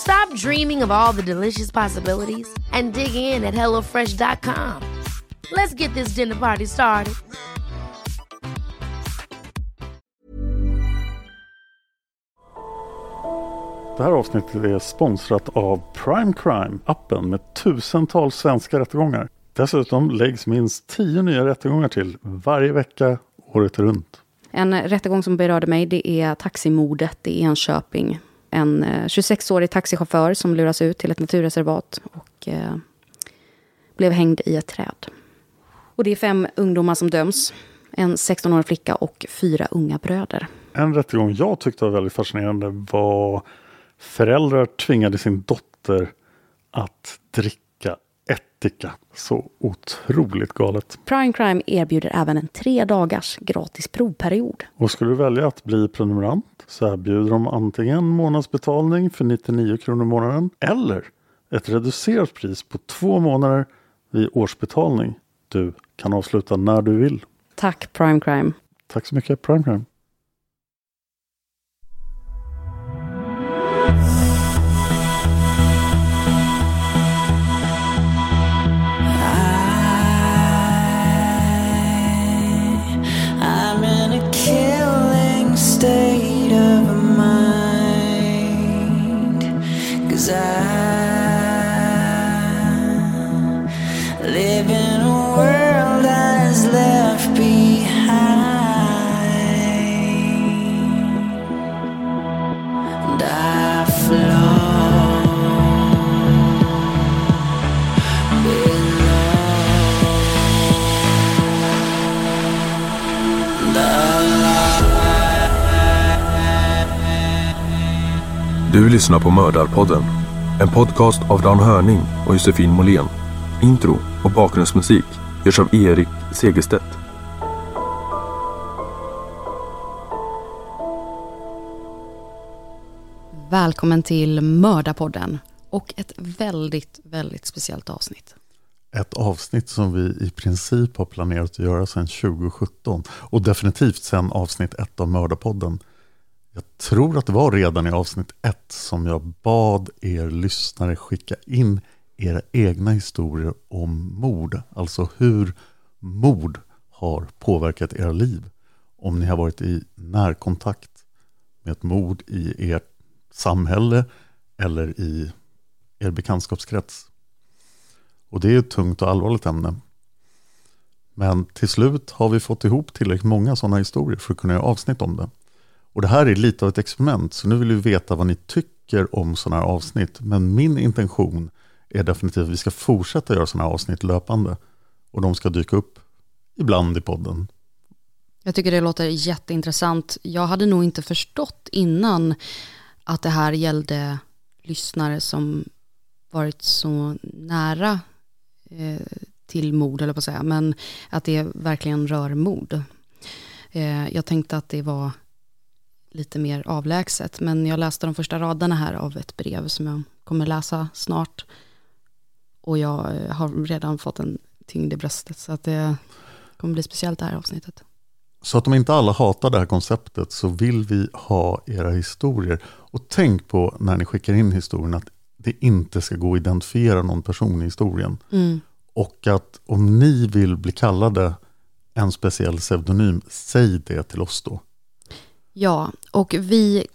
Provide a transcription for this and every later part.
Stop dreaming of all the delicious possibilities and dig in at HelloFresh.com. Let's get this dinner party started. Det här avsnittet är sponsrat av Prime Crime, appen med tusentals svenska rättegångar. Dessutom läggs minst tio nya rättegångar till varje vecka, året runt. En rättegång som berörde mig det är taximordet i Enköping. En eh, 26-årig taxichaufför som luras ut till ett naturreservat och eh, blev hängd i ett träd. Och det är fem ungdomar som döms. En 16-årig flicka och fyra unga bröder. En rättegång jag tyckte var väldigt fascinerande var föräldrar tvingade sin dotter att dricka ättika. Så otroligt galet. Prime Crime erbjuder även en tre dagars gratis provperiod. Och skulle du välja att bli prenumerant så erbjuder de antingen månadsbetalning för 99 kronor i månaden eller ett reducerat pris på två månader vid årsbetalning. Du kan avsluta när du vill. Tack Prime Crime. Tack så mycket Prime Crime. Du lyssnar på Mördarpodden. En podcast av Dan Hörning och Josefin Måhlén. Intro och bakgrundsmusik görs av Erik Segerstedt. Välkommen till Mördarpodden. Och ett väldigt, väldigt speciellt avsnitt. Ett avsnitt som vi i princip har planerat att göra sedan 2017 och definitivt sedan avsnitt ett av Mördarpodden. Jag tror att det var redan i avsnitt ett som jag bad er lyssnare skicka in era egna historier om mord. Alltså hur mord har påverkat era liv. Om ni har varit i närkontakt med ett mord i ert samhälle eller i er bekantskapskrets. Och det är ett tungt och allvarligt ämne. Men till slut har vi fått ihop tillräckligt många sådana historier för att kunna göra avsnitt om det. Och det här är lite av ett experiment, så nu vill vi veta vad ni tycker om sådana här avsnitt. Men min intention är definitivt att vi ska fortsätta göra sådana här avsnitt löpande. Och de ska dyka upp ibland i podden. Jag tycker det låter jätteintressant. Jag hade nog inte förstått innan att det här gällde lyssnare som varit så nära eh, till mord, eller på att säga, men att det verkligen rör mord. Eh, jag tänkte att det var lite mer avlägset, men jag läste de första raderna här av ett brev som jag kommer läsa snart. Och jag eh, har redan fått en tyngd i bröstet, så att det kommer bli speciellt det här avsnittet. Så att om inte alla hatar det här konceptet så vill vi ha era historier. Och tänk på när ni skickar in historien att det inte ska gå att identifiera någon person i historien. Mm. Och att om ni vill bli kallade en speciell pseudonym, säg det till oss då. Ja, och vi,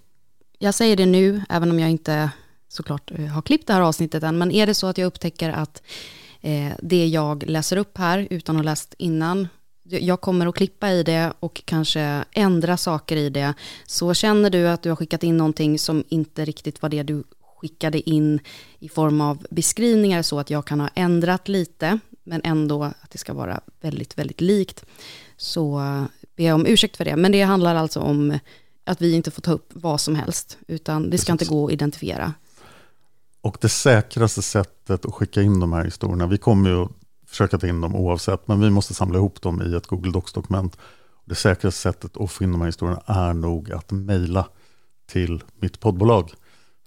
jag säger det nu, även om jag inte såklart eh, har klippt det här avsnittet än, men är det så att jag upptäcker att eh, det jag läser upp här utan att ha läst innan, jag kommer att klippa i det och kanske ändra saker i det, så känner du att du har skickat in någonting som inte riktigt var det du skickade in i form av beskrivningar så att jag kan ha ändrat lite, men ändå att det ska vara väldigt, väldigt likt, så ber jag om ursäkt för det. Men det handlar alltså om att vi inte får ta upp vad som helst, utan det ska inte gå att identifiera. Och det säkraste sättet att skicka in de här historierna, vi kommer ju att försöka ta in dem oavsett, men vi måste samla ihop dem i ett Google Docs-dokument. Det säkraste sättet att få in de här historierna är nog att mejla till mitt poddbolag,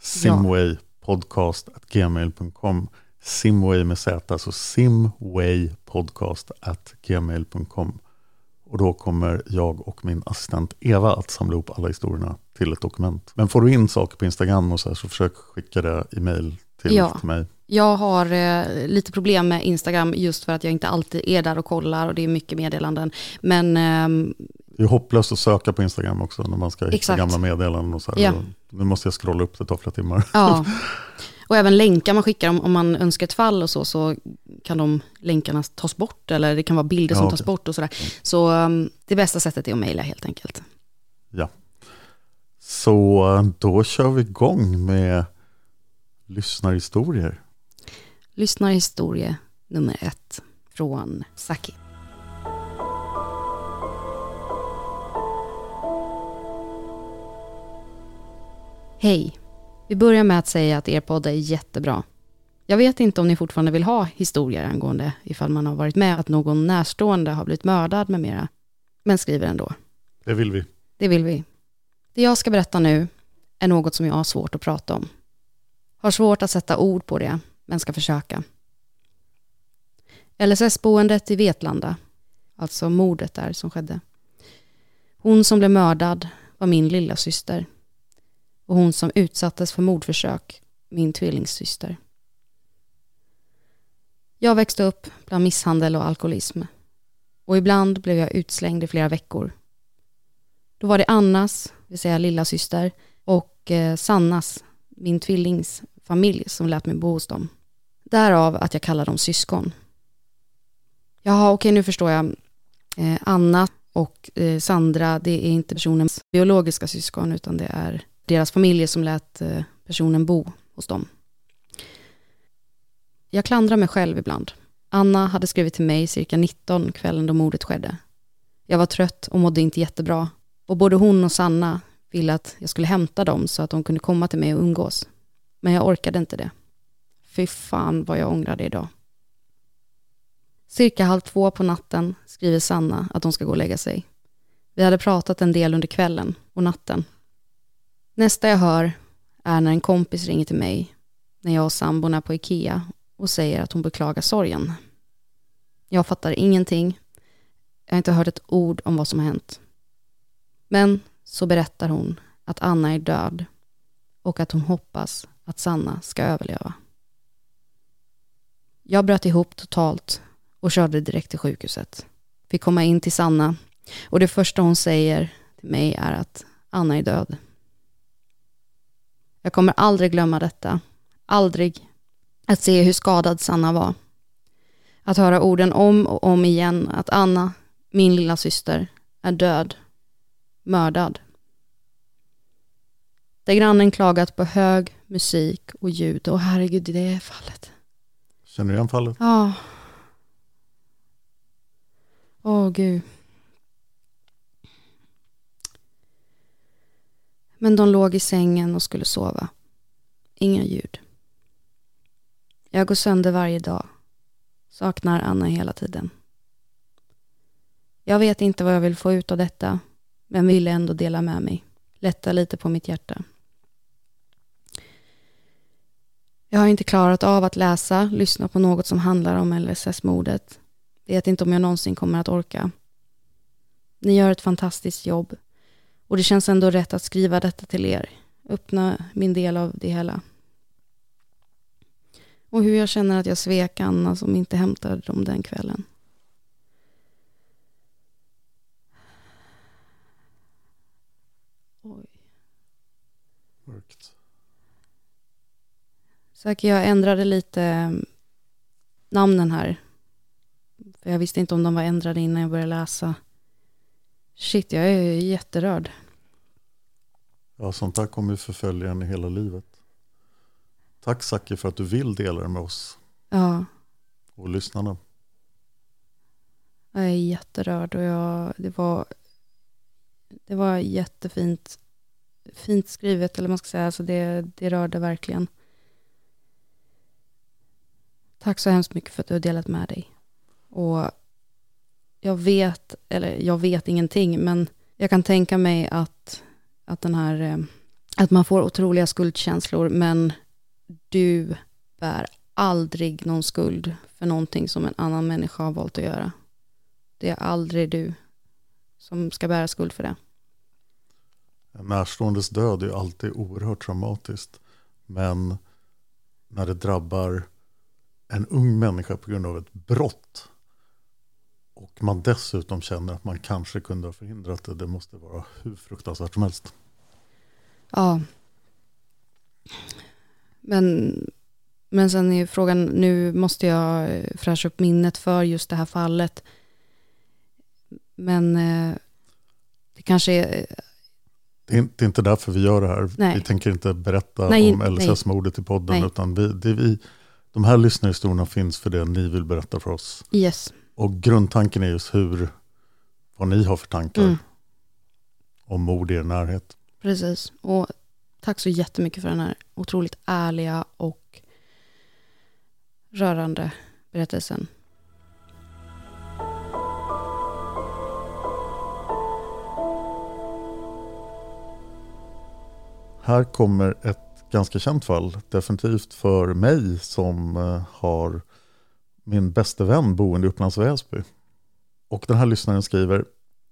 simwaypodcast.gmail.com. Simway med Z, alltså simwaypodcast.gmail.com. Och då kommer jag och min assistent Eva att samla ihop alla historierna till ett dokument. Men får du in saker på Instagram och så här, så försök skicka det i mail till, Ja. till mig. Jag har eh, lite problem med Instagram just för att jag inte alltid är där och kollar och det är mycket meddelanden. Men ehm, Det är hopplöst att söka på Instagram också när man ska hitta Exakt. gamla meddelanden och så här. Ja. Nu måste jag scrolla upp det, det tar flera timmar. ja, och även länkar man skickar om, om man önskar ett fall och så, så kan de länkarna tas bort eller det kan vara bilder Ja, som tas bort och sådär. Så ehm, det bästa sättet är att mejla helt enkelt. Ja. Så eh, då kör vi igång med lyssnarhistorier. Lyssnarhistoria nummer ett från Saki. Hej! Vi börjar med att säga att er podd är jättebra. Jag vet inte om ni fortfarande vill ha historier angående ifall man har varit med att någon närstående har blivit mördad med mera. Men skriver ändå. Det vill vi. Det vill vi. Det jag ska berätta nu är något som jag har svårt att prata om. Har svårt att sätta ord på det, men ska försöka. LSS-boendet i Vetlanda, alltså mordet där som skedde. Hon som blev mördad var min lilla syster och hon som utsattes för mordförsök, min tvillingsyster. Jag växte upp bland misshandel och alkoholism och ibland blev jag utslängd i flera veckor då var det Annas, det vill säga lilla syster, och eh, Sannas, min tvillings familj, som lät mig bo hos dem. Därav att jag kallar dem syskon. Jaha, okej, nu förstår jag. Eh, Anna och eh, Sandra, det är inte personens biologiska syskon, utan det är deras familjer som lät eh, personen bo hos dem. Jag klandrar mig själv ibland. Anna hade skrivit till mig cirka 19 kvällen då mordet skedde. Jag var trött och mådde inte jättebra och både hon och Sanna ville att jag skulle hämta dem så att de kunde komma till mig och umgås. Men jag orkade inte det. Fy fan vad jag ångrar det idag. Cirka halv två på natten skriver Sanna att de ska gå och lägga sig. Vi hade pratat en del under kvällen och natten. Nästa jag hör är när en kompis ringer till mig när jag och sambon är på Ikea och säger att hon beklagar sorgen. Jag fattar ingenting. Jag har inte hört ett ord om vad som har hänt. Men så berättar hon att Anna är död och att hon hoppas att Sanna ska överleva. Jag bröt ihop totalt och körde direkt till sjukhuset. Fick komma in till Sanna och det första hon säger till mig är att Anna är död. Jag kommer aldrig glömma detta. Aldrig. Att se hur skadad Sanna var. Att höra orden om och om igen att Anna, min lilla syster, är död mördad. Där grannen klagat på hög musik och ljud. Och herregud, det är fallet. Känner du igen fallet? Ja. Åh, gud. Men de låg i sängen och skulle sova. Inga ljud. Jag går sönder varje dag. Saknar Anna hela tiden. Jag vet inte vad jag vill få ut av detta, men ville ändå dela med mig. Lätta lite på mitt hjärta. Jag har inte klarat av att läsa, lyssna på något som handlar om LSS-mordet. Vet inte om jag någonsin kommer att orka. Ni gör ett fantastiskt jobb och det känns ändå rätt att skriva detta till er. Öppna min del av det hela. Och hur jag känner att jag svek Anna som inte hämtade dem den kvällen. Oj. Mörkt. Säkert jag ändrade lite eh, namnen här. För jag visste inte om de var ändrade innan jag började läsa. Shit, jag är jätterörd. Ja, sånt där kommer ju förfölja en i hela livet. Tack Zacke för att du vill dela det med oss Ja, och lyssnarna. jag är jätterörd och jag, det var, det var jättefint fint skrivet, eller man ska säga. Alltså det, det rörde verkligen. Tack så hemskt mycket för att du har delat med dig. Och jag vet, eller jag vet ingenting, men jag kan tänka mig att, att den här, eh, att man får otroliga skuldkänslor, men du bär aldrig någon skuld för någonting som en annan människa har valt att göra. Det är aldrig du som ska bära skuld för det. En närståendes död är alltid oerhört traumatiskt. Men när det drabbar en ung människa på grund av ett brott och man dessutom känner att man kanske kunde ha förhindrat det, det måste vara hur fruktansvärt som helst. Ja. Men, men sen är frågan, nu måste jag fräscha upp minnet för just det här fallet. Men eh, det kanske är, Det är, det är inte därför vi gör det här. Nej. Vi tänker inte berätta Nej, om LSS-mordet i podden, Nej. utan vi, det vi, de här lyssnarhistorierna finns för det ni vill berätta för oss. yes. Och grundtanken är just hur, vad ni har för tankar Mm. om mord i er närhet. Precis. Och tack så jättemycket för den här otroligt ärliga och rörande berättelsen. Här kommer ett ganska känt fall, definitivt för mig som eh, har min bästa vän boende i Upplands Väsby. Och den här lyssnaren skriver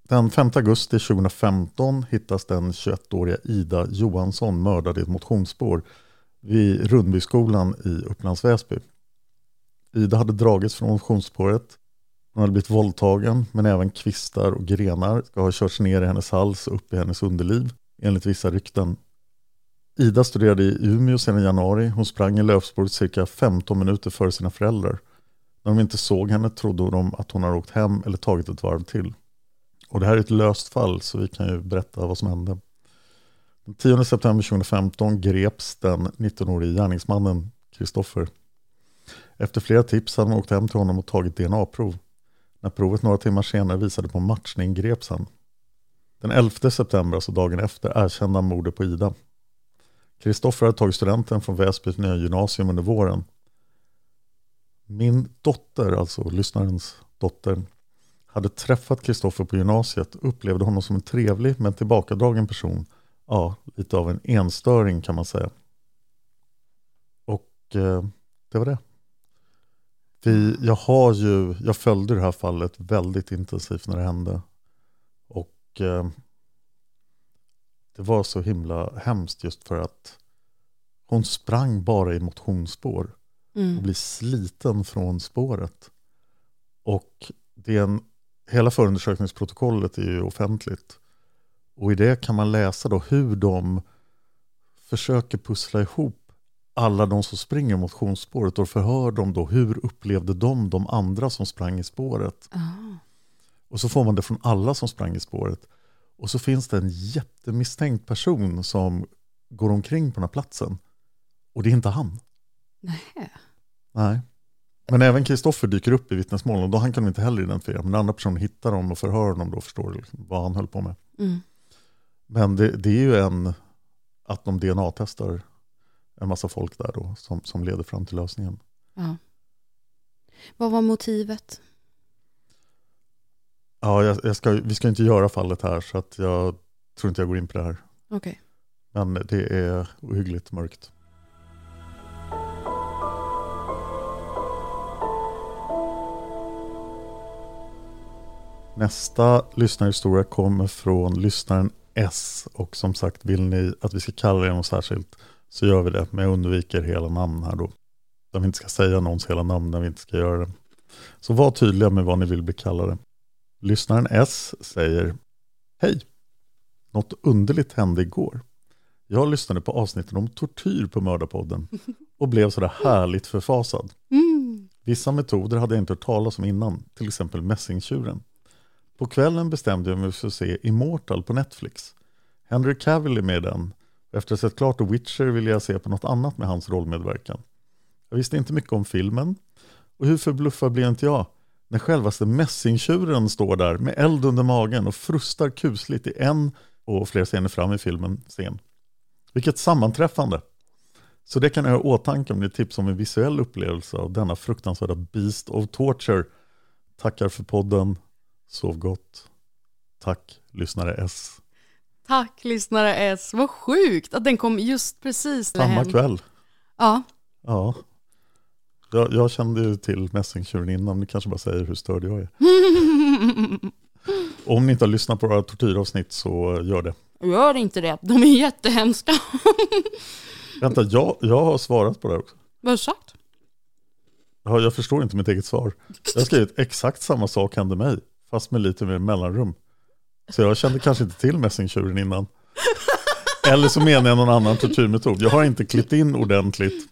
Den 5 augusti 2015 hittas den 21-åriga Ida Johansson mördad i ett motionsspår vid Rundbyskolan i Upplands Väsby. Ida hade dragits från motionsspåret. Hon hade blivit våldtagen men även kvistar och grenar ska ha körts ner i hennes hals och upp i hennes underliv enligt vissa rykten. Ida studerade i Umeå sedan i januari. Hon sprang i löpspåret cirka 15 minuter före sina föräldrar. När de inte såg henne trodde de att hon hade åkt hem eller tagit ett varv till. Och det här är ett löst fall så vi kan ju berätta vad som hände. Den 10 september 2015 greps den 19-årige gärningsmannen Kristoffer. Efter flera tips hade man åkt hem till honom och tagit DNA-prov. När provet några timmar senare visade på matchning greps han. Den 11 september, alltså dagen efter, erkände han mordet på Ida. Kristoffer hade tagit studenten från Väsbys nya gymnasium under våren. Min dotter, alltså lyssnarens dotter, hade träffat Kristoffer på gymnasiet och upplevde honom som en trevlig men tillbakadragen person. Ja, lite av en enstöring kan man säga. Och eh, det var det. Vi, jag, har ju, jag följde det här fallet väldigt intensivt när det hände. Och eh, det var så himla hemskt just för att hon sprang bara i motionsspår och Mm. blir sliten från spåret. Och det är en, hela förundersökningsprotokollet är ju offentligt. Och i det kan man läsa då hur de försöker pussla ihop alla de som springer motionsspåret och förhör dem då hur upplevde de de andra som sprang i spåret. Ah. Och så får man det från alla som sprang i spåret. Och så finns det en jättemisstänkt person som går omkring på den här platsen. Och det är inte han. Nej. Nej. Men även Kristoffer dyker upp i vittnesmålen och då han kan de inte heller identifiera. Men den andra personen hittar dem och förhör honom då förstår liksom vad han höll på med. Mm. Men det, det är ju en, att de DNA-testar en massa folk där då som, som leder fram till lösningen. Ja. Vad var motivet? Ja, jag, jag ska, vi ska inte göra fallet här så att jag tror inte jag går in på det här. Okej. Men det är ohyggligt mörkt. Nästa lyssnarhistoria kommer från lyssnaren S och som sagt vill ni att vi ska kalla det något särskilt så gör vi det, men jag undviker hela namn här då. Där vi inte ska säga någons hela namn när vi inte ska göra det. Så var tydliga med vad ni vill bli kallade. Lyssnaren S säger Hej! Något underligt hände igår. Jag lyssnade på avsnitten om tortyr på Mördarpodden och blev sådär härligt förfasad. Mm. Vissa metoder hade jag inte hört talas om innan, till exempel mässingtjuren. På kvällen bestämde jag mig för att se Immortal på Netflix. Henry Cavill är med i den. Efter att ha sett klart The Witcher ville jag se på något annat med hans rollmedverkan. Jag visste inte mycket om filmen. Och hur förbluffad blev inte jag? När självaste mässingtjuren står där med eld under magen och frustar kusligt i en och flera scener fram i filmen scen. Vilket sammanträffande! Så det kan jag ha i åtanke om ni tips om en visuell upplevelse av denna fruktansvärda Beast of Torture. Tackar för podden. Sov gott. Tack, lyssnare S. Tack lyssnare S, vad sjukt att den kom just precis Samma hem. kväll. Ja, Ja. Jag, jag kände ju till mässingtjuren innan, ni kanske bara säger hur störd jag är. Om ni inte har lyssnat på våra tortyravsnitt så gör det. gör inte det, de är jättehemska. Vänta, jag, jag har svarat på det också. vad har du sagt? Ja, jag förstår inte mitt eget svar. Jag har skrivit exakt samma sak hände mig, fast med lite mer mellanrum. Så jag kände kanske inte till mässingtjuren innan. Eller så menar jag någon annan tortyrmetod. Jag har inte klippt in ordentligt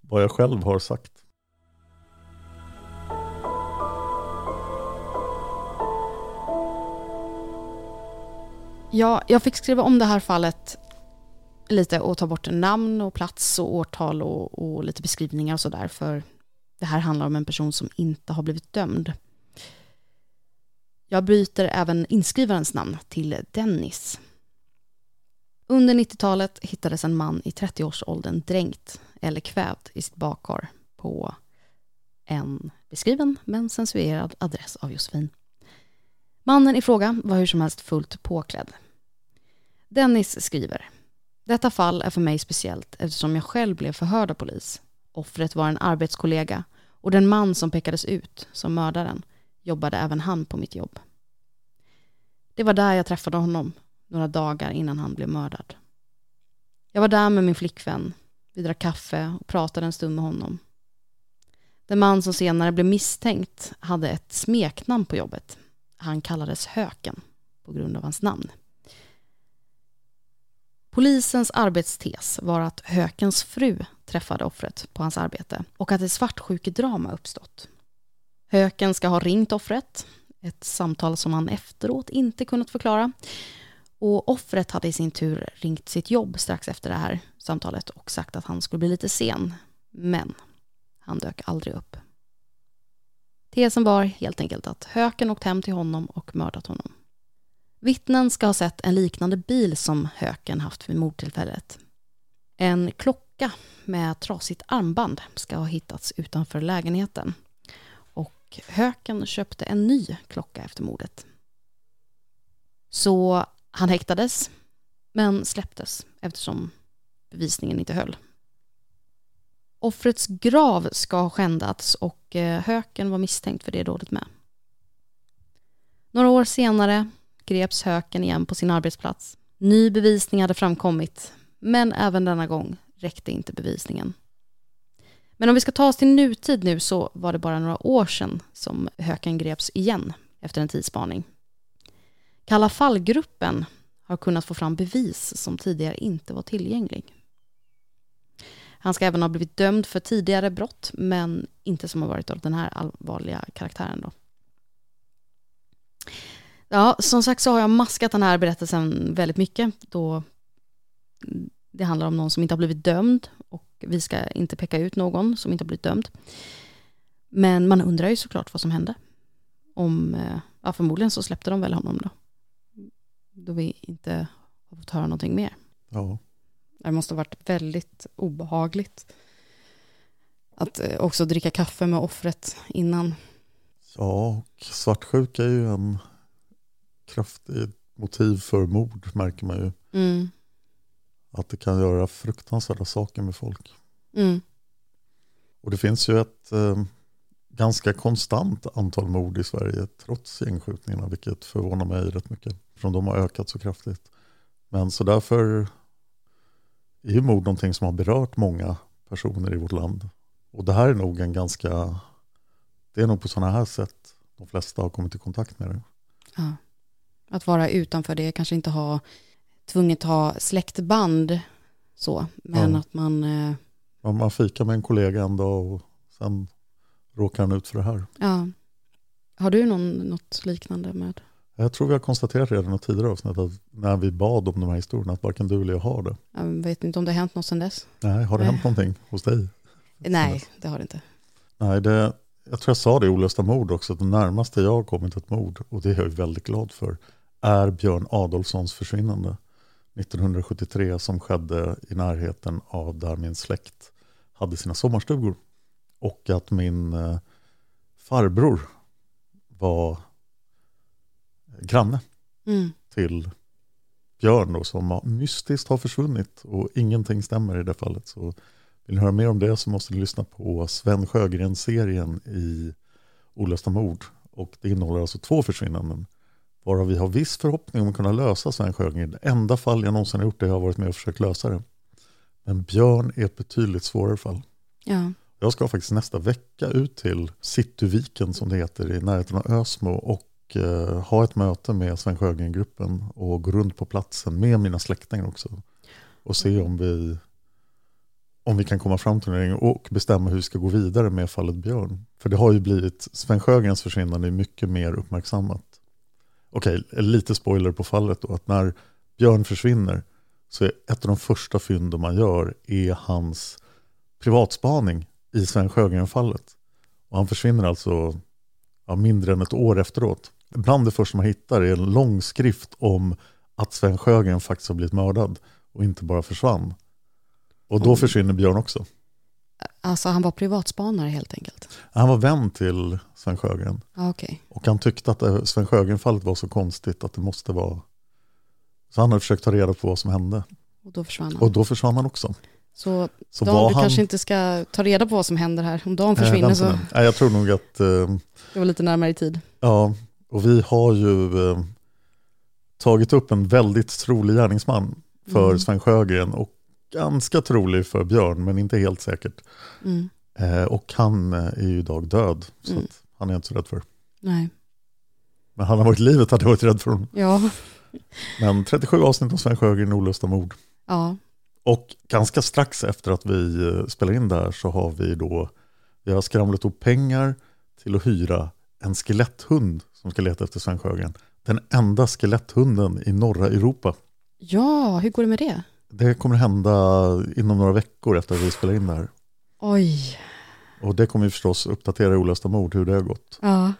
vad jag själv har sagt. Ja, jag fick skriva om det här fallet lite och ta bort namn och plats och årtal och, och lite beskrivningar och sådär. För det här handlar om en person som inte har blivit dömd. Jag byter även inskrivarens namn till Dennis. Under 90-talet hittades en man i 30-årsåldern dränkt eller kvävd i sitt bakkar på en beskriven men censurerad adress av Josefin. Mannen i fråga var hur som helst fullt påklädd. Dennis skriver. Detta fall är för mig speciellt eftersom jag själv blev förhörd av polis. Offret var en arbetskollega och den man som pekades ut som mördaren jobbade även han på mitt jobb. Det var där jag träffade honom några dagar innan han blev mördad. Jag var där med min flickvän. Vi drack kaffe och pratade en stund med honom. Den man som senare blev misstänkt hade ett smeknamn på jobbet. Han kallades Höken på grund av hans namn. Polisens arbetstes var att Hökens fru träffade offret på hans arbete och att ett svartsjukedrama uppstått. Höken ska ha ringt offret, ett samtal som han efteråt inte kunnat förklara. Och offret hade i sin tur ringt sitt jobb strax efter det här samtalet och sagt att han skulle bli lite sen. Men han dök aldrig upp. Tesen var helt enkelt att Höken åkt hem till honom och mördat honom. Vittnen ska ha sett en liknande bil som Höken haft vid mordtillfället. En klocka med trasigt armband ska ha hittats utanför lägenheten. Och Höken köpte en ny klocka efter mordet. Så han häktades, men släpptes eftersom bevisningen inte höll. Offrets grav ska ha skändats och eh, Höken var misstänkt för det dådet med. Några år senare greps Höken igen på sin arbetsplats. Ny bevisning hade framkommit, men även denna gång räckte inte bevisningen. Men om vi ska ta oss till nutid nu så var det bara några år sedan som Höken greps igen efter en tidsspaning. Kalla fallgruppen har kunnat få fram bevis som tidigare inte var tillgänglig. Han ska även ha blivit dömd för tidigare brott, men inte som har varit av den här allvarliga karaktären. Då. Ja, som sagt så har jag maskat den här berättelsen väldigt mycket då det handlar om någon som inte har blivit dömd och vi ska inte peka ut någon som inte har blivit dömd. Men man undrar ju såklart vad som hände. Om, ja, förmodligen så släppte de väl honom då. Då vi inte har fått höra någonting mer. Ja. Det måste ha varit väldigt obehagligt. Att också dricka kaffe med offret innan. Ja, och svartsjuka är ju en kraftig motiv för mord märker man ju. Mm. Att det kan göra fruktansvärda saker med folk. Mm. Och det finns ju ett eh, ganska konstant antal mord i Sverige trots gängskjutningarna, vilket förvånar mig rätt mycket. För de har ökat så kraftigt. Men så därför är ju mord någonting som har berört många personer i vårt land. Och det här är nog en ganska, det är nog på sådana här sätt de flesta har kommit i kontakt med det. Ja. Att vara utanför det, kanske inte ha tvunget ha släktband så, men Ja. att man, eh, Ja, Man fikar med en kollega en dag och sen råkar han ut för det här. ja. Har du någon, något liknande med? Jag tror vi har konstaterat redan i tidigare avsnitt att när vi bad om de här historierna att varken du eller jag har det. Jag vet inte om det har hänt något sedan dess. Nej, har det Nej. hänt någonting hos dig? Nej, det har det inte. Nej, det, jag tror jag sa det i Olösta mord också, att det närmaste jag har kommit ett mord, och det är jag väldigt glad för, är Björn Adolfssons försvinnande 1973 som skedde i närheten av där min släkt hade sina sommarstugor. Och att min eh, farbror var granne Mm. till Björn då, som mystiskt har försvunnit och ingenting stämmer i det fallet. Så vill ni höra mer om det så måste ni lyssna på Sven Sjögren-serien i Olösta mord. Och det innehåller alltså två försvinnanden. Varav vi har viss förhoppning om att kunna lösa Sven Sjögren. Det enda fall jag någonsin har gjort det jag har varit med och försökt lösa det. Men Björn är ett betydligt svårare fall. Ja. Jag ska faktiskt nästa vecka ut till Cityviken som det heter i närheten av Ösmo och eh, ha ett möte med Sven Sjögren-gruppen och gå runt på platsen med mina släktingar också. Och se om vi, om vi kan komma fram till någonting och bestämma hur vi ska gå vidare med fallet Björn. För det har ju blivit, Sven Sjögrens försvinnande är mycket mer uppmärksammat. Okej, lite spoiler på fallet då, att när Björn försvinner så är ett av de första fynden man gör är hans privatspaning i Sven Sjögren-fallet. Och han försvinner alltså ja, mindre än ett år efteråt. Bland det första man hittar är en lång skrift om att Sven Sjögren faktiskt har blivit mördad och inte bara försvann. Och då Mm. försvinner Björn också. Alltså han var privatspanare helt enkelt. Han var vän till Sven Sjögren okej. och han tyckte att det- Sven Sjögren-fallet var så konstigt att det måste vara... Så han hade försökt ta reda på vad som hände. Och då försvann han. Och då försvann han också. så Så Dan, du han... kanske inte ska ta reda på vad som händer här. Om Dan Nej, försvinner vänta så. Nej, jag tror nog att... Eh, det var lite närmare i tid. Ja, och vi har ju eh, tagit upp en väldigt trolig gärningsman för Mm. Sven Sjögren och ganska trolig för Björn, men inte helt säkert. Mm. Eh, och han eh, är ju idag död, så Mm. han är jag inte så rädd för. Nej. Men han har varit i livet hade jag varit rädd för honom. Ja. Men 37 avsnitt om Sven Sjögren, Olusta mord. Ja. Och ganska strax efter att vi eh, spelar in det här så har vi då, vi har skramlat ihop pengar till att hyra en skeletthund som ska leta efter Sven Sjögren. Den enda skeletthunden i norra Europa. Ja, hur går det med det? Det kommer hända inom några veckor efter att vi spelar in det här. Oj. Och det kommer vi förstås uppdatera i Olösta mord hur det har gått. Ja.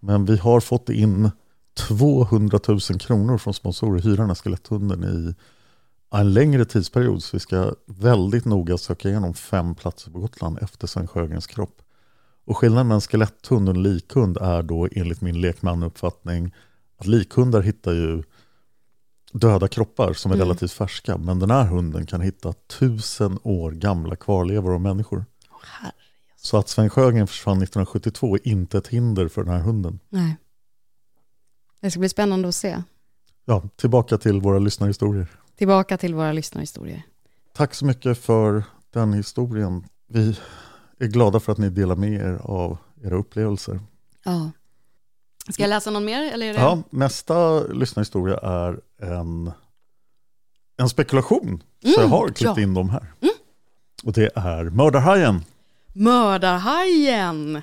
Men vi har fått in 200 000 kronor från sponsorer, hyra den här skeletthunden i en längre tidsperiod. Så vi ska väldigt noga söka igenom fem platser på Gotland efter Sven Sjögrens kropp. Och skillnaden mellan skeletthund och en likhund är då enligt min lekmanuppfattning att likhundar hittar ju döda kroppar som är Mm. relativt färska. Men den här hunden kan hitta tusen år gamla kvarlevor av människor. herre. Så att Sven Sjögren försvann 1972 är inte ett hinder för den här hunden. Nej. Det ska bli spännande att se. Ja, tillbaka till våra lyssnarhistorier. Tillbaka till våra lyssnarhistorier. Tack så mycket för den historien. Vi är glada för att ni delar med er av era upplevelser. Ja. Ska jag läsa någon mer? Eller det... Ja, nästa lyssnarhistoria är en, en spekulation. så Mm, jag har klippt ja. in dem här. Och det är Mördarhajen. Mördarhajen!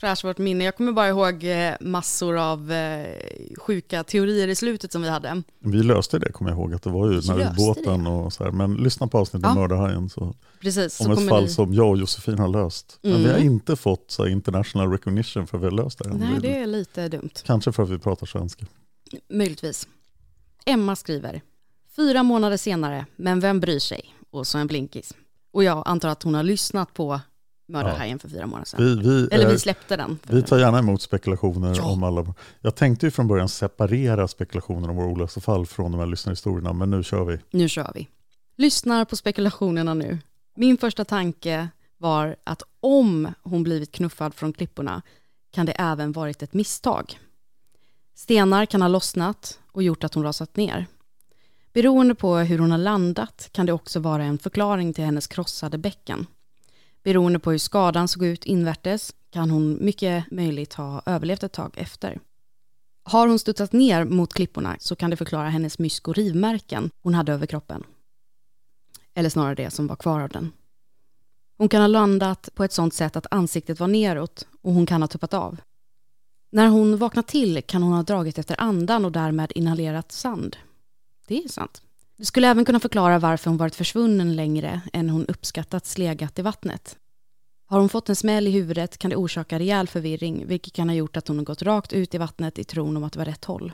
fräscha vårt minne. Jag kommer bara ihåg eh, massor av eh, sjuka teorier i slutet som vi hade. Vi löste det, kommer jag ihåg, att det var ju den här ubåten och så här. Men lyssna på avsnittet Ja. Mördarhajen så, Precis, om så ett fall ni... som jag och Josefin har löst. Men Mm. vi har inte fått så här, international recognition för att vi har löst det. Nej, det är lite dumt. Kanske för att vi pratar svenska. Möjligtvis. Emma skriver, fyra månader senare, men vem bryr sig? Och så en blinkis. Och jag antar att hon har lyssnat på Mördarhajen för fyra månader sedan. Vi, vi, Eller vi släppte den. vi tar gärna emot spekulationer Ja. om alla. Jag tänkte ju från början separera spekulationer om våra olösta fall från de här lyssnarhistorierna, men nu kör vi. Nu kör vi. Lyssnar på spekulationerna nu. Min första tanke var att om hon blivit knuffad från klipporna kan det även varit ett misstag. Stenar kan ha lossnat och gjort att hon rasat ner. Beroende på hur hon har landat kan det också vara en förklaring till hennes krossade bäcken. Beroende på hur skadan såg ut invärtes kan hon mycket möjligt ha överlevt ett tag efter. Har hon studsat ner mot klipporna så kan det förklara hennes mysk och rivmärken hon hade över kroppen. Eller snarare det som var kvar av den. Hon kan ha landat på ett sånt sätt att ansiktet var neråt och hon kan ha tuppat av. När hon vaknat till kan hon ha dragit efter andan och därmed inhalerat sand. Det är sant. Det skulle även kunna förklara varför hon varit försvunnen längre än hon uppskattats legat i vattnet. Har hon fått en smäll i huvudet kan det orsaka rejäl förvirring, vilket kan ha gjort att hon har gått rakt ut i vattnet i tron om att det var rätt håll.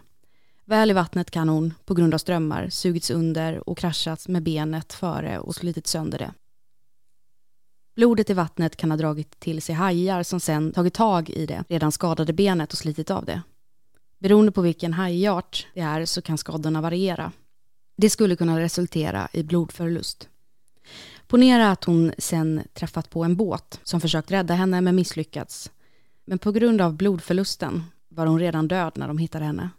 Väl i vattnet kan hon, på grund av strömmar, sugits under och kraschats med benet före och slitit sönder det. Blodet i vattnet kan ha dragit till sig hajar som sen tagit tag i det redan skadade benet och slitit av det. Beroende på vilken hajart det är så kan skadorna variera. Det skulle kunna resultera i blodförlust. Ponera att hon sen träffat på en båt som försökt rädda henne men misslyckats. Men på grund av blodförlusten var hon redan död när de hittade henne.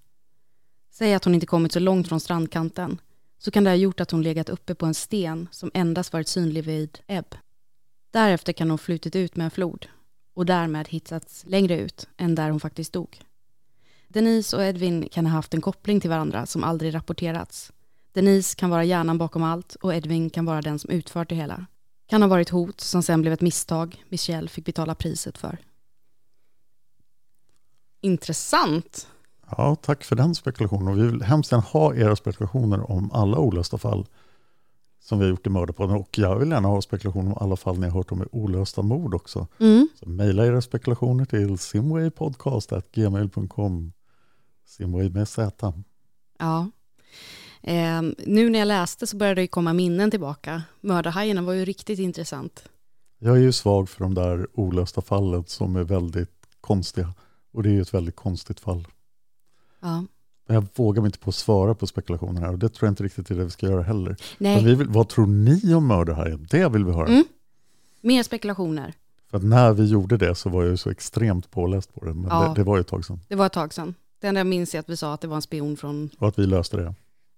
Säg att hon inte kommit så långt från strandkanten så kan det ha gjort att hon legat uppe på en sten som endast varit synlig vid ebb. Därefter kan hon flutit ut med en flod och därmed hittats längre ut än där hon faktiskt dog. Denise och Edvin kan ha haft en koppling till varandra som aldrig rapporterats. Denise kan vara hjärnan bakom allt och Edvin kan vara den som utfört det hela. Kan ha varit hot som sen blev ett misstag Michelle fick betala priset för. Intressant. Ja, tack för den spekulationen. Och vi vill hemskt gärna ha era spekulationer om alla olösta fall som vi har gjort i Mördarpodden. Och jag vill gärna ha spekulationer om alla fall ni har hört om olösta mord också. Mm. Så mejla era spekulationer till simwaypodcast.gmail.com Simway med Z. Ja. Eh, nu när jag läste så började det komma minnen tillbaka. Mördarhajarna var ju riktigt intressant. Jag är ju svag för de där olösta fallen som är väldigt konstiga. Och det är ju ett väldigt konstigt fall. Ja. Men jag vågar mig inte på att svara på spekulationer här och det tror jag inte riktigt är det vi ska göra heller. Nej, Men vi vill, vad tror ni om mördarhajen? Det vill vi höra. Mm. mer spekulationer. För när vi gjorde det så var jag ju så extremt påläst på det. Men Ja. det, det var ju ett tag sedan. Det var ett tag sedan. Det enda jag minns är att vi sa att det var en spion från, Och att vi löste det.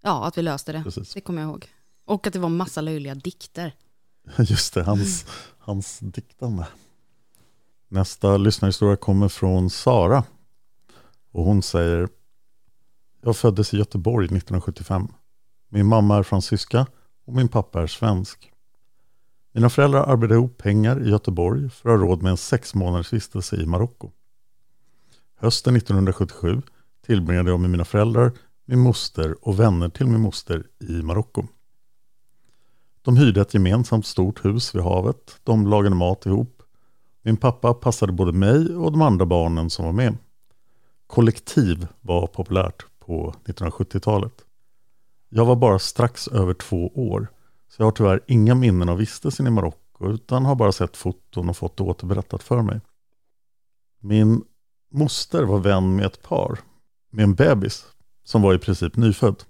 Ja, att vi löste det. Precis. Det kommer jag ihåg. Och att det var massa löjliga dikter. Just det, hans, hans diktande. Nästa lyssnarhistoria kommer från Sara. Och hon säger Jag föddes i Göteborg 1975. Min mamma är fransyska och min pappa är svensk. Mina föräldrar arbetade ihop pengar i Göteborg för att ha råd med en sex månaders vistelse i Marocko. Hösten 1977 tillbringade jag med mina föräldrar min moster och vänner till min moster i Marocko. De hyrde ett gemensamt stort hus vid havet. De lagade mat ihop. Min pappa passade både mig och de andra barnen som var med. Kollektiv var populärt på 1970-talet. Jag var bara strax över två år, så jag har tyvärr inga minnen av vistelsen i Marocko, utan har bara sett foton och fått det återberättat för mig. Min moster var vän med ett par, med en bebis, som var i princip nyfödd.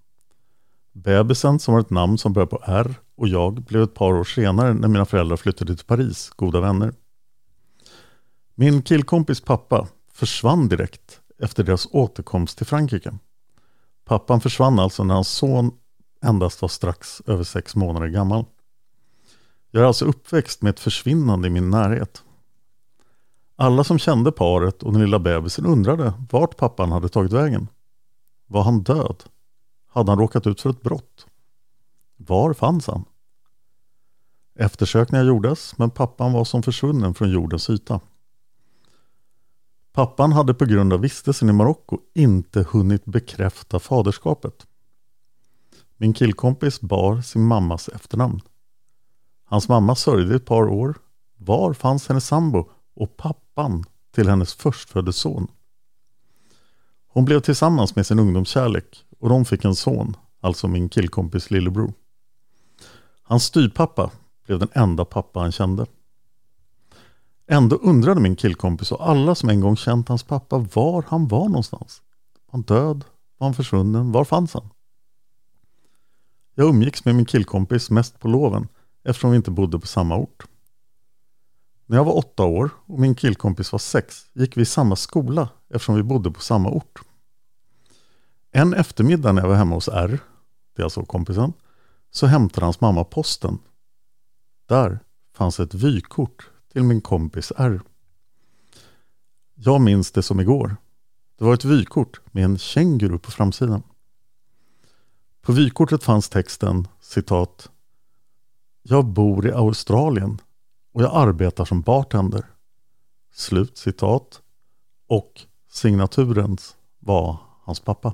Bebisen, som har ett namn som börjar på R, och jag blev ett par år senare när mina föräldrar flyttade till Paris, goda vänner. Min killkompis pappa försvann direkt efter deras återkomst till Frankrike. Pappan försvann alltså när hans son endast var strax över sex månader gammal. Jag är alltså uppväxt med ett försvinnande i min närhet. Alla som kände paret och den lilla bebisen undrade vart pappan hade tagit vägen. Var han död? Hade han råkat ut för ett brott? Var fanns han? Eftersökningar gjordes, men pappan var som försvunnen från jordens yta. Pappan hade på grund av vistelsen i Marocko inte hunnit bekräfta faderskapet. Min killkompis bar sin mammas efternamn. Hans mamma sörjde ett par år. Var fanns hennes sambo och pappan till hennes förstfödde son? Hon blev tillsammans med sin ungdomskärlek och de fick en son, alltså min killkompis lillebror. Hans styrpappa blev den enda pappa han kände. Ändå undrade min killkompis och alla som en gång känt hans pappa var han var någonstans. Var han död? Var han försvunnen? Var fanns han? Jag umgicks med min killkompis mest på loven eftersom vi inte bodde på samma ort. När jag var åtta år och min killkompis var sex gick vi i samma skola eftersom vi bodde på samma ort. En eftermiddag när jag var hemma hos R, det är alltså kompisen, så hämtade hans mamma posten. Där fanns ett vykort till min kompis R. Jag minns det som igår. Det var ett vykort med en känguru på framsidan. På vykortet fanns texten citat Jag bor i Australien och jag arbetar som bartender. Slut citat. Och signaturens var hans pappa.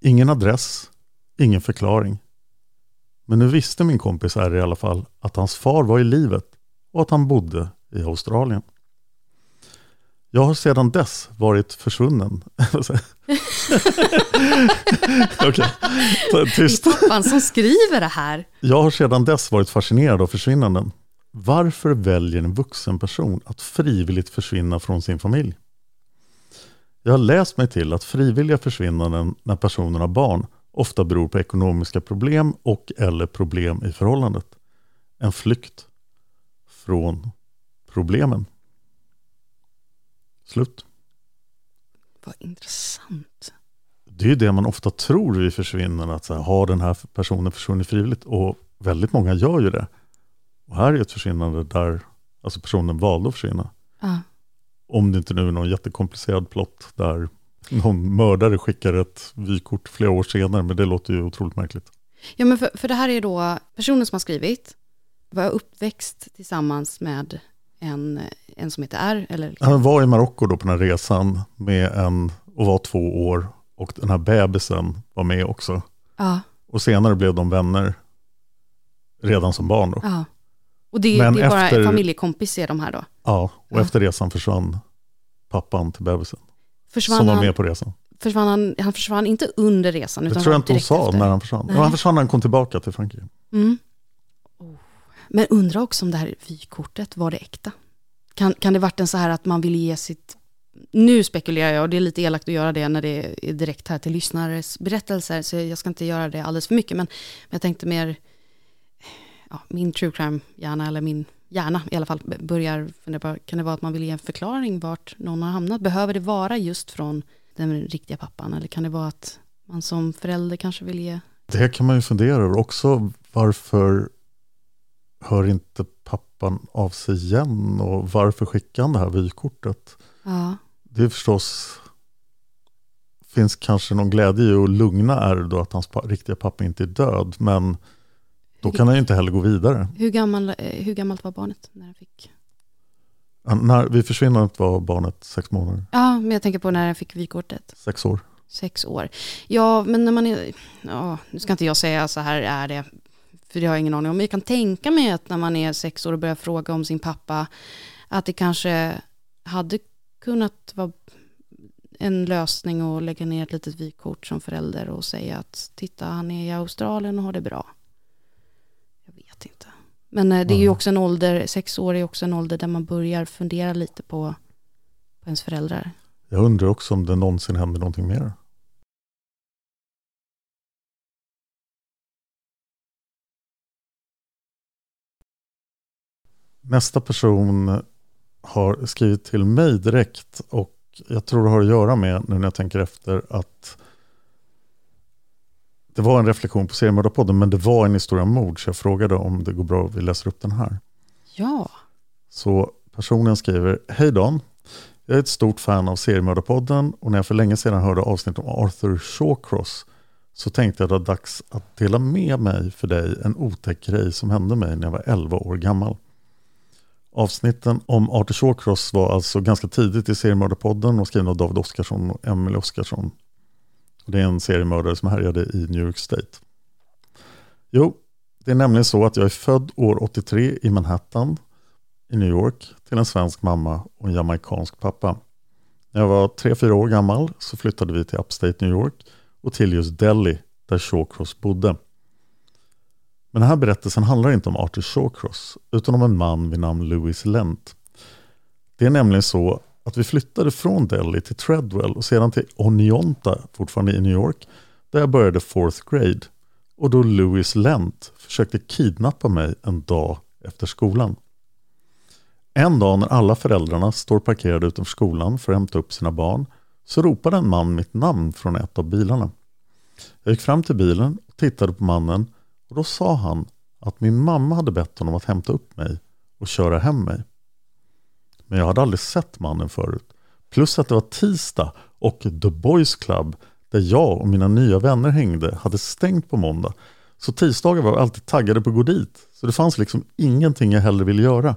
Ingen adress, ingen förklaring. Men nu visste min kompis R i alla fall att hans far var i livet och att han bodde i Australien. Jag har sedan dess varit försvunnen. Okej, tyst. Det är pappan som skriver det här. Jag har sedan dess varit fascinerad av försvinnanden. Varför väljer en vuxen person att frivilligt försvinna från sin familj? Jag har läst mig till att frivilliga försvinnanden när personen har barn ofta beror på ekonomiska problem och eller problem i förhållandet. En flykt från problemen. Slut. Vad intressant. Det är ju det man ofta tror vid försvinnanden, att så här, har den här personen försvunnit frivilligt? Och väldigt många gör ju det. Och här är ett försvinnande där alltså personen valde att försvinna. Ja. Om det inte nu är någon jättekomplicerad plott där någon mördare skickar ett vykort flera år senare, men det låter ju otroligt märkligt. Ja, men för, för det här är då personen som har skrivit, var uppväxt tillsammans med en, en som heter R, eller Han var i Marocko då på den här resan med en, och var två år och den här bebisen var med också. ja, Och senare blev de vänner redan som barn då. ja. Och det, Men det är bara efter- familjekompis är de här då. Ja, och efter resan försvann pappan till bebisen. Försvann som var han, med på resan. försvann han, han försvann inte under resan, Det utan tror jag inte hon sa efter. när han försvann. Nej. Han försvann när han kom tillbaka till Frankrike. Mm. Oh. Men undrar också om det här vykortet, var det äkta? Kan, kan det varit en så här att man vill ge sitt... Nu spekulerar jag, och det är lite elakt att göra det när det är direkt här till lyssnares berättelser, så jag ska inte göra det alldeles för mycket, men, men jag tänkte mer, ja, min true crime-hjärna, eller min hjärna i alla fall, börjar fundera på, kan det vara att man vill ge en förklaring vart någon har hamnat? Behöver det vara just från den riktiga pappan, eller kan det vara att man som förälder kanske vill ge... Det kan man ju fundera över också. Varför hör inte pappan av sig igen? Och varför skickar han det här vykortet? Ja, Det är förstås finns kanske någon glädje i att lugna R då att hans riktiga pappa inte är död. Men då kan han ju inte heller gå vidare. hur, gammal, eh, hur gammalt var barnet när han fick... Han- När, vid försvinnandet var barnet sex månader, Ja, men jag tänker på när jag fick vykortet. sex år. Sex år. Ja, men när man är... Ja, nu ska inte jag säga så här är det, för det har jag ingen aning om. Men jag kan tänka mig att när man är sex år och börjar fråga om sin pappa, att det kanske hade kunnat vara en lösning att lägga ner ett litet vykort som förälder och säga att titta, han är i Australien och har det bra. Vet inte. Men eh, det är ju också en ålder, sex år är också en ålder där man börjar fundera lite på, på ens föräldrar. Jag undrar också om det någonsin händer någonting mer. Nästa person har skrivit till mig direkt och jag tror det har att göra med, nu när jag tänker efter, att det var en reflektion på Seriemördarpodden, men det var en historia om mord, så jag frågade om det går bra om vi läser upp den här. Ja, Så personen skriver, Hej Dan, jag är ett stort fan av Seriemördarpodden och när jag för länge sedan hörde avsnitt om Arthur Shawcross så tänkte jag att det var dags att dela med mig för dig en otäck grej som hände mig när jag var 11 år gammal. Avsnitten om Arthur Shawcross var alltså ganska tidigt i Seriemördarpodden och skrivna av David Oskarsson och Emily Oskarsson. Det är en seriemördare som härjade i New York State. Jo, det är nämligen så att jag är född år 83 i Manhattan i New York till en svensk mamma och en jamaicansk pappa. När jag var 3-4 år gammal så flyttade vi till Upstate New York och till just Delhi där Shawcross bodde. Men den här berättelsen handlar inte om Arthur Shawcross utan om en man vid namn Louis Lent. Det är nämligen så att vi flyttade från Delhi till Treadwell och sedan till Oneonta, fortfarande i New York, där jag började fourth grade och då Louis Lent försökte kidnappa mig en dag efter skolan. En dag när alla föräldrarna står parkerade utanför skolan för att hämta upp sina barn så ropade en man mitt namn från ett av bilarna. Jag gick fram till bilen och tittade på mannen och då sa han att min mamma hade bett honom att hämta upp mig och köra hem mig. Men jag hade aldrig sett mannen förut. Plus att det var tisdag och The Boys Club där jag och mina nya vänner hängde hade stängt på måndag. Så tisdagar var vi alltid taggade på att gå dit. Så det fanns liksom ingenting jag hellre ville göra.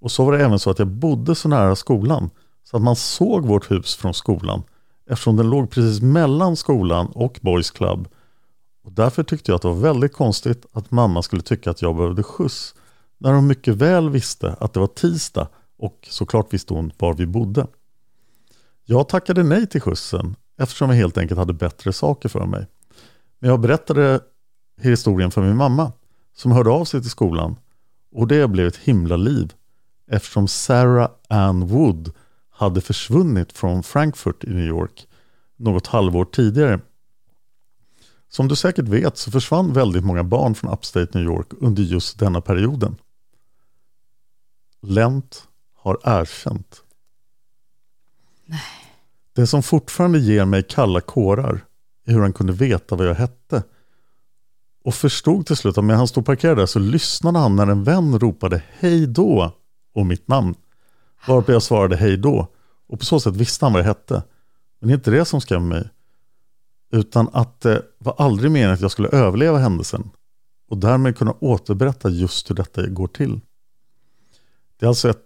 Och så var det även så att jag bodde så nära skolan så att man såg vårt hus från skolan eftersom den låg precis mellan skolan och Boys Club. Och därför tyckte jag att det var väldigt konstigt att mamma skulle tycka att jag behövde skjuts när hon mycket väl visste att det var tisdag och såklart visste hon var vi bodde. Jag tackade nej till skjutsen eftersom jag helt enkelt hade bättre saker för mig. Men jag berättade historien för min mamma som hörde av sig till skolan och det blev ett himla liv eftersom Sarah Ann Wood hade försvunnit från Frankfurt i New York något halvår tidigare. Som du säkert vet så försvann väldigt många barn från Upstate New York under just denna perioden. Lent har erkänt. Det som fortfarande ger mig kalla kårar är hur han kunde veta vad jag hette. Och förstod till slut att när han stod parkerad där så lyssnade han när en vän ropade hej då och mitt namn. Varpå jag svarade hej då. Och på så sätt visste han vad jag hette. Men det är inte det som skrämmer mig. Utan att det var aldrig meningen att jag skulle överleva händelsen. Och därmed kunna återberätta just hur detta går till. Det är alltså ett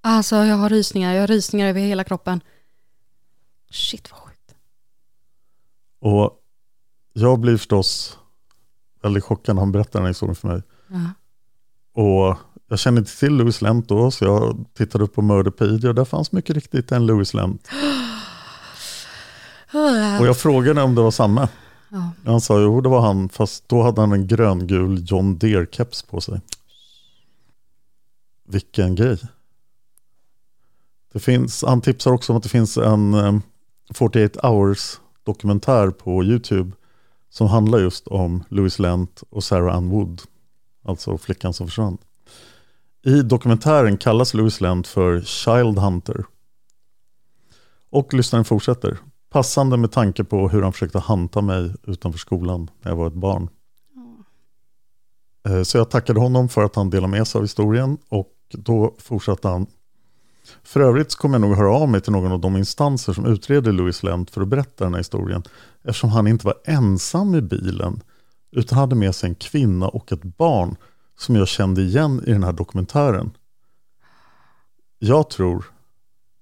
Alltså jag har rysningar, jag har rysningar över hela kroppen. Shit vad sjukt. Och jag blir förstås väldigt chockad när han berättar den här historien för mig. Ja. Och jag kände inte till Louis Lent då, så jag tittade upp på Murderpedia och där fanns mycket riktigt en Louis Lent. Och jag frågade om det var samma. Ja. Han sa jo det var han, fast då hade han en gröngul John Deere-keps på sig. Vilken grej. Det finns, han tipsar också om att det finns en eh, 48 hours dokumentär på YouTube som handlar just om Louis Lent och Sarah Ann Wood, alltså flickan som försvann. I dokumentären kallas Louis Lent för Child Hunter. Och lyssnaren fortsätter. Passande med tanke på hur han försökte hanta mig utanför skolan när jag var ett barn. Eh, Så jag tackade honom för att han delade med sig av historien och då fortsatte han. För övrigt så kommer jag nog höra av mig till någon av de instanser som utreder Louis Lent för att berätta den här historien. Eftersom han inte var ensam i bilen utan hade med sig en kvinna och ett barn som jag kände igen i den här dokumentären. Jag tror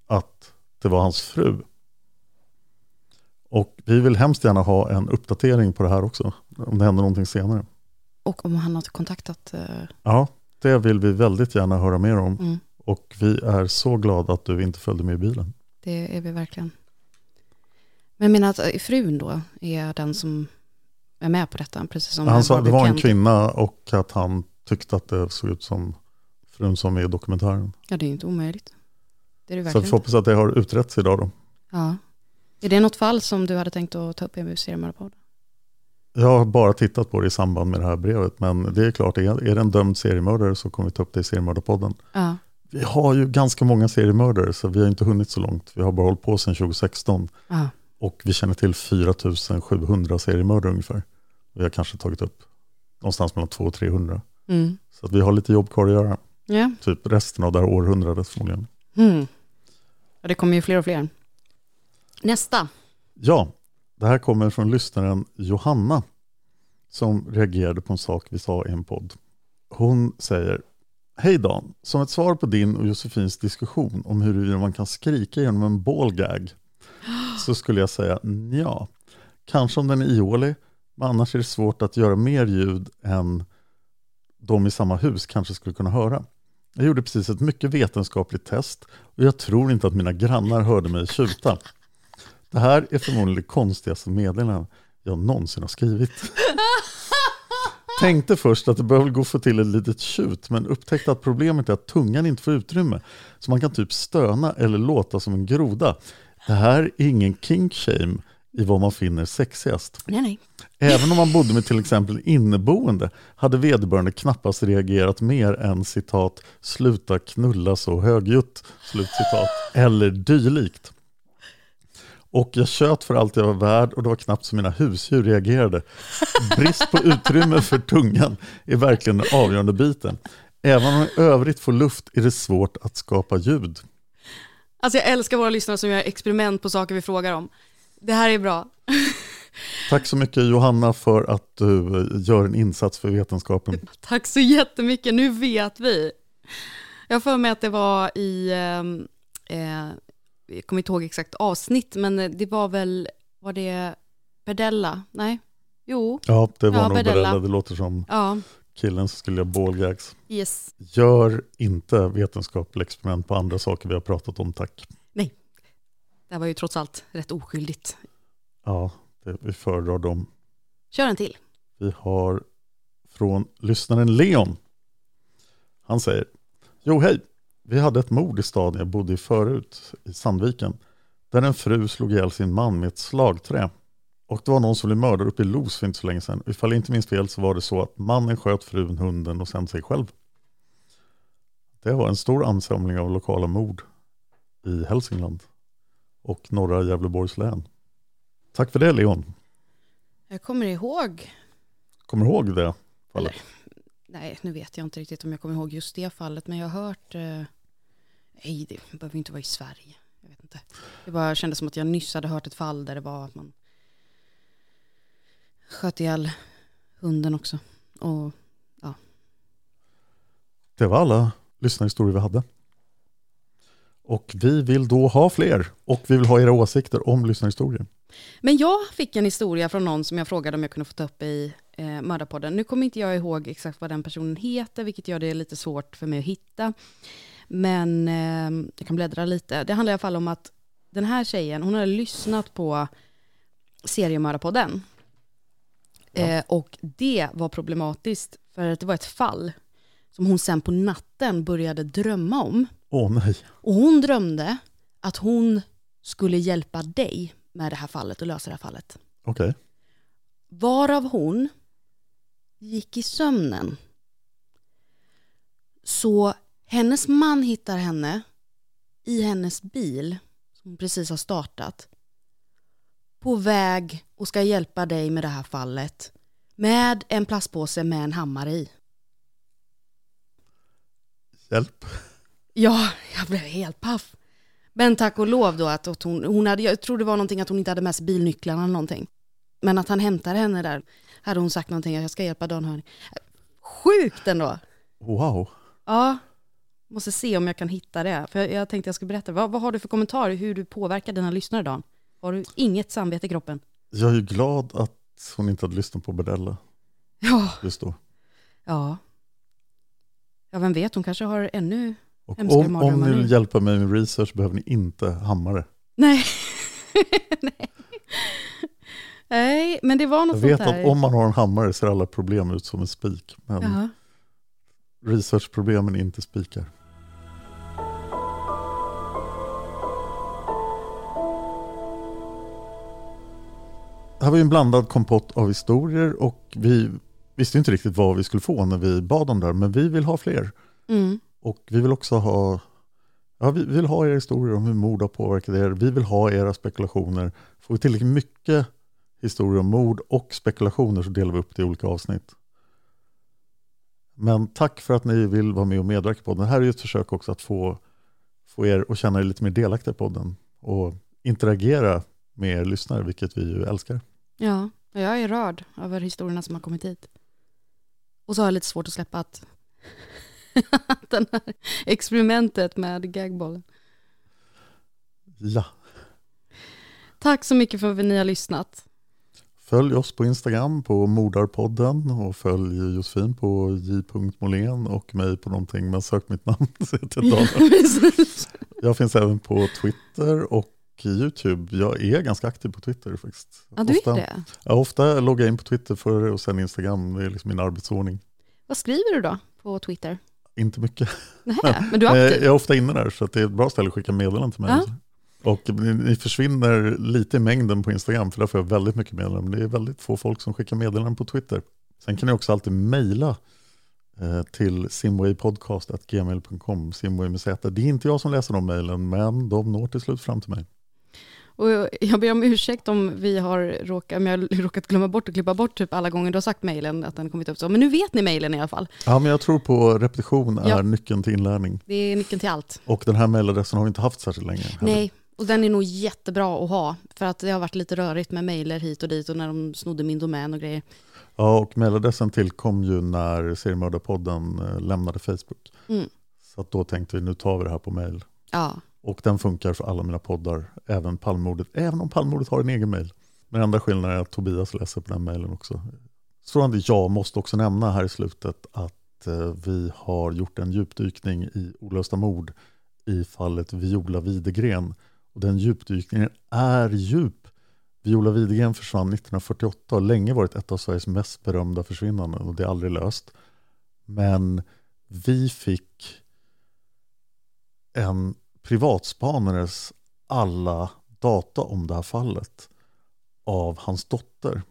att det var hans fru. Och vi vill hemskt gärna ha en uppdatering på det här också. Om det händer någonting senare. Och om han har kontaktat... eh, Ja, det vill vi väldigt gärna höra mer om. Mm. Och vi är så glada att du inte följde med i bilen. Det är vi verkligen. Men jag menar att eh, frun då är den som är med på detta, precis som Han sa att det var en kvinna och att han tyckte att det såg ut som frun som är i dokumentären. Ja, det är inte omöjligt. Det är det Så vi verkligen. får hoppas att det har utretts idag då. Ja. Är det något fall som du hade tänkt att ta upp i seriemördarpodden? Jag har bara tittat på det i samband med det här brevet. Men det är klart, är det en dömd seriemördare så kommer vi ta upp det i seriemördarpodden. Ja. Vi har ju ganska många seriemördare så vi har inte hunnit så långt. Vi har bara hållit på sedan 2016. Ja. Och vi känner till 4700 seriemördare ungefär. Vi har kanske tagit upp någonstans mellan 200 och 300. Mm. Så att vi har lite jobb kvar att göra. Ja. Typ resten av det här århundradet förmodligen. Mm. ja, det kommer ju fler och fler. Nästa. Ja, det här kommer från lyssnaren Johanna som reagerade på en sak vi sa i en podd. Hon säger Hej Dan, som ett svar på din och Josefins diskussion om huruvida man kan skrika genom en ballgag så skulle jag säga ja. Kanske om den är ihålig, men annars är det svårt att göra mer ljud än de i samma hus kanske skulle kunna höra. Jag gjorde precis ett mycket vetenskapligt test och jag tror inte att mina grannar hörde mig tjuta. Det här är förmodligen det konstigaste meddelandet jag någonsin har skrivit. Tänkte först att det väl gå att få till ett litet tjut men upptäckte att problemet är att tungan inte får utrymme. Så man kan typ stöna eller låta som en groda. Det här är ingen kink shame i vad man finner sexigast. Nej, nej. Även om man bodde med till exempel inneboende hade vederbörande knappast reagerat mer än citat ”sluta knulla så högljutt” slutcitat, eller dylikt. Och jag tjöt för allt jag var värd och det var knappt som mina husdjur reagerade. Brist på utrymme för tungan är verkligen den avgörande biten. Även om i övrigt får luft är det svårt att skapa ljud. Alltså jag älskar våra lyssnare som gör experiment på saker vi frågar om. Det här är bra. Tack så mycket Johanna för att du eh, gör en insats för vetenskapen. Tack så jättemycket, nu vet vi. Jag har för mig att det var i, ehm, eh, jag kommer inte ihåg exakt avsnitt, men det var väl, var det Berdella? Nej, jo, Ja, det var Ja, nog Berdella. Berdella. Det låter som ja, killen som skulle göra ballgags. yes. Gör inte vetenskapliga experiment på andra saker vi har pratat om, tack. Det här var ju trots allt rätt oskyldigt. Ja, det, vi föredrar dem. Kör en till. Vi har från lyssnaren Leon. Han säger, jo hej, vi hade ett mord i staden jag bodde i förut, i Sandviken, där en fru slog ihjäl sin man med ett slagträ. Och det var någon som blev mördad uppe i Los för inte så länge sedan. Ifall jag inte minns fel så var det så att mannen sköt frun, hunden och sen sig själv. Det var en stor ansamling av lokala mord i Hälsingland och norra Gävleborgs län. Tack för det Leon. Jag kommer ihåg Kommer ihåg det fallet? Nej, nu vet jag inte riktigt om jag kommer ihåg just det fallet, men jag har hört... Eh, nej, det behöver inte vara i Sverige. Jag vet inte. Det bara kändes som att jag nyss hade hört ett fall där det var att man sköt ihjäl hunden också. Och Det var alla lyssnarhistorier vi hade. Och vi vill då ha fler. Och vi vill ha era åsikter om lyssnarhistorier. Men jag fick en historia från någon som jag frågade om jag kunde få ta upp i eh, Mördarpodden. Nu kommer inte jag ihåg exakt vad den personen heter, vilket gör det lite svårt för mig att hitta. Men eh, jag kan bläddra lite. Det handlar i alla fall om att den här tjejen, hon hade lyssnat på seriemördarpodden. Eh, och det var problematiskt, för att det var ett fall som hon sen på natten började drömma om. Åh nej. Och hon drömde att hon skulle hjälpa dig med det här fallet och lösa det här fallet. Okej. Varav hon gick i sömnen. Så hennes man hittar henne i hennes bil som precis har startat. På väg och ska hjälpa dig med det här fallet. Med en plastpåse med en hammare i. Hjälp. Ja, jag blev helt paff. Men tack och lov då att hon, hon hade, jag tror det var någonting att hon inte hade med sig bilnycklarna eller någonting. Men att han hämtade henne där, hade hon sagt någonting att jag ska hjälpa Dan Hörning. Sjukt ändå! Wow. Ja, måste se om jag kan hitta det. För jag, jag tänkte jag skulle berätta, vad, vad har du för kommentar hur du påverkar dina lyssnare Dan? Har du inget samvete i kroppen? Jag är ju glad att hon inte hade lyssnat på Berdella Ja, just då. ja. Ja, vem vet, hon kanske har ännu Och hemskare om, om ni vill hjälpa mig med research behöver ni inte hammare. Nej. Nej. Nej, men det var något Jag vet sånt där. att om man har en hammare ser alla problem ut som en spik. Men Jaha. researchproblemen är inte spikar. Här var ju en blandad kompott av historier och vi visste inte riktigt vad vi skulle få när vi bad om det men vi vill ha fler. Mm. Och vi vill också ha, ja, vi vill ha era historier om hur mord har påverkat er. Vi vill ha era spekulationer. Får vi tillräckligt mycket historier om mord och spekulationer så delar vi upp det i olika avsnitt. Men tack för att ni vill vara med och medverka på den. Det här är ju ett försök också att få, få er att känna er lite mer delaktiga i podden och interagera med er lyssnare, vilket vi ju älskar. Ja, jag är rörd över historierna som har kommit hit. Och så har jag lite svårt att släppa att den här experimentet med gagbollen. Ja, Tack så mycket för att ni har lyssnat. följ oss på Instagram på Mordarpodden och följ Josefin på j.molén och mig på någonting, men sök mitt namn. Jag finns även på Twitter och YouTube. Jag är ganska aktiv på Twitter faktiskt. Ja, du ofta, är det. Ja, ofta loggar jag in på Twitter för och sen Instagram. Det är liksom min arbetsordning. Vad skriver du då på Twitter? Inte mycket. Nej, men du är aktiv. Jag är ofta inne där så att det är ett bra ställe att skicka meddelanden till mig. Ja. Och ni, ni försvinner lite i mängden på Instagram för där får jag väldigt mycket meddelanden. Det är väldigt få folk som skickar meddelanden på Twitter. Sen kan ni också alltid mejla eh, till simwaypodcast.gmail.com, simway med Z. Det är inte jag som läser de mejlen, men de når till slut fram till mig. Och jag ber om ursäkt om vi har råkat, om jag har råkat glömma bort och klippa bort typ alla gånger du har sagt mejlen att den kommit upp så. Men nu vet ni mejlen i alla fall. Ja, men jag tror på repetition är Ja. nyckeln till inlärning. Det är nyckeln till allt. Och den här mejladressen har vi inte haft särskilt länge. heller. Nej, och den är nog jättebra att ha. För att det har varit lite rörigt med mejler hit och dit och när de snodde min domän och grejer. Ja, och mejladressen tillkom ju när Seriemördarpodden eh, lämnade Facebook. Mm. Så att då tänkte vi, nu tar vi det här på mejl. Ja, och den funkar för alla mina poddar, även Palmordet, även om Palmordet har en egen mejl. Men enda skillnaden är att Tobias läser på den mejlen också. Strålande jag måste också nämna här i slutet att eh, vi har gjort en djupdykning i olösta mord i fallet Viola Widegren. Och den djupdykningen är djup. Viola Widegren försvann 1948 och har länge varit ett av Sveriges mest berömda försvinnanden och det är aldrig löst. Men vi fick en privatspanares alla data om det här fallet av hans dotter.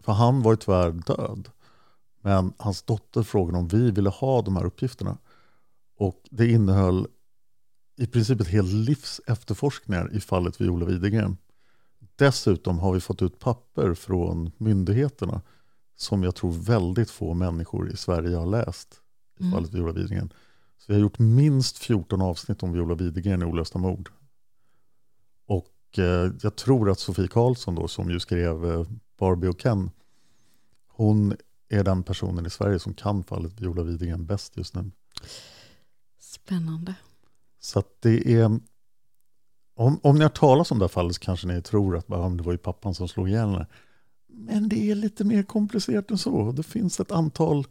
För han var ju tyvärr död. Men hans dotter frågade om vi ville ha de här uppgifterna. Och det innehöll i princip ett helt livs efterforskningar i fallet Viola Widegren. Dessutom har vi fått ut papper från myndigheterna som jag tror väldigt få människor i Sverige har läst. I Mm. fallet Viola Widegren. Så vi har gjort minst 14 avsnitt om Viola Widegren i Olösta mord. Och eh, jag tror att Sofie Karlsson då, som ju skrev eh, Barbie och Ken, hon är den personen i Sverige som kan fallet Viola Widegren bäst just nu. Spännande. Så att det är... Om, om ni har talat om det här fallet så kanske ni tror att "Ja, men det var ju pappan som slog ihjäl henne. Men det är lite mer komplicerat än så. Det finns ett antal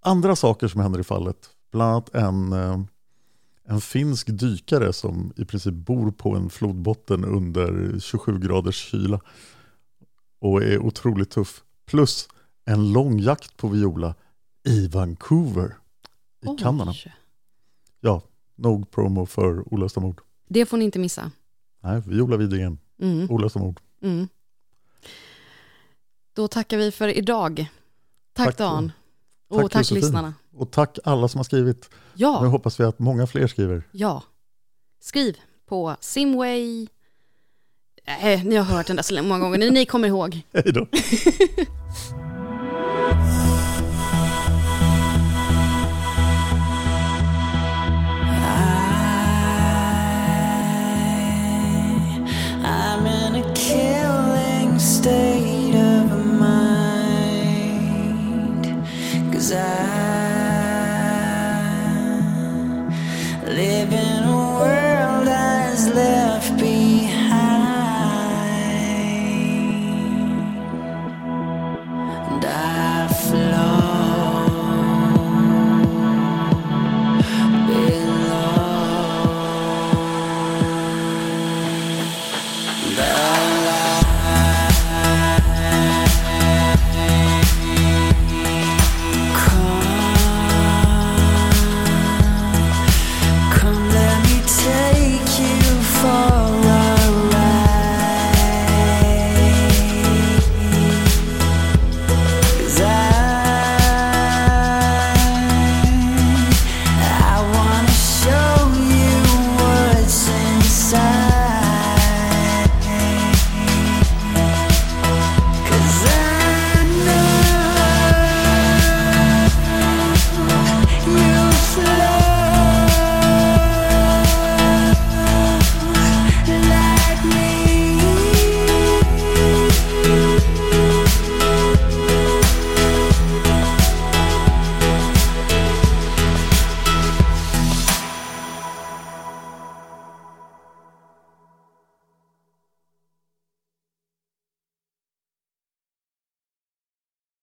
andra saker som händer i fallet. Bland annat en, eh, en finsk dykare som i princip bor på en flodbotten under 27 graders kyla. Och är otroligt tuff. Plus en lång jakt på Viola i Vancouver i Oj. Kanada. Ja, nog promo för Olösta mord. Det får ni inte missa. Nej, Viola Widegren, Mm. Olösta mord. Mm. Då tackar vi för idag. Tack, Tack, Dan. Och tack, tack, lyssnarna. Och tack alla som har skrivit. Nu Ja, hoppas vi att många fler skriver. ja. Skriv på Simway. Äh, ni har hört den där så många gånger. Ni kommer ihåg. Hej då.